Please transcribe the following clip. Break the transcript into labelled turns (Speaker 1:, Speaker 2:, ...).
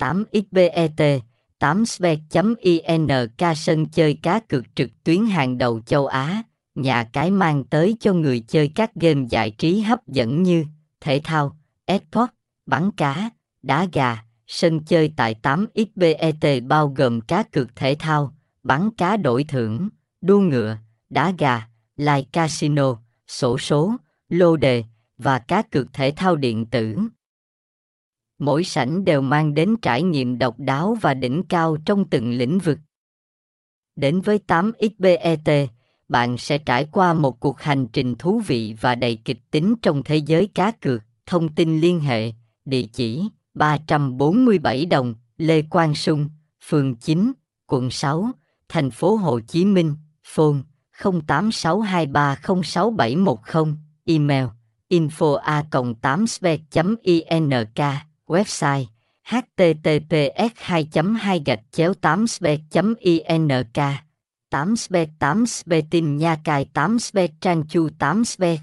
Speaker 1: 8xbet 8svet.ink sân chơi cá cược trực tuyến hàng đầu châu Á, nhà cái mang tới cho người chơi các game giải trí hấp dẫn như thể thao, esports, bắn cá, đá gà, sân chơi tại 8xbet bao gồm cá cược thể thao, bắn cá đổi thưởng, đua ngựa, đá gà, live casino, sổ số, lô đề và cá cược thể thao điện tử. Mỗi sảnh đều mang đến trải nghiệm độc đáo và đỉnh cao trong từng lĩnh vực. Đến với 8xbet, bạn sẽ trải qua một cuộc hành trình thú vị và đầy kịch tính trong thế giới cá cược. Thông tin liên hệ, địa chỉ 347 đồng, Lê Quang Sung, phường 9, quận 6, thành phố Hồ Chí Minh, phone 0862306710, email info a 8 svek ink website https 2 2 gạch chéo 8 svek ink 8 svek 8 svetin nha cài 8 svek trang chu 8 svek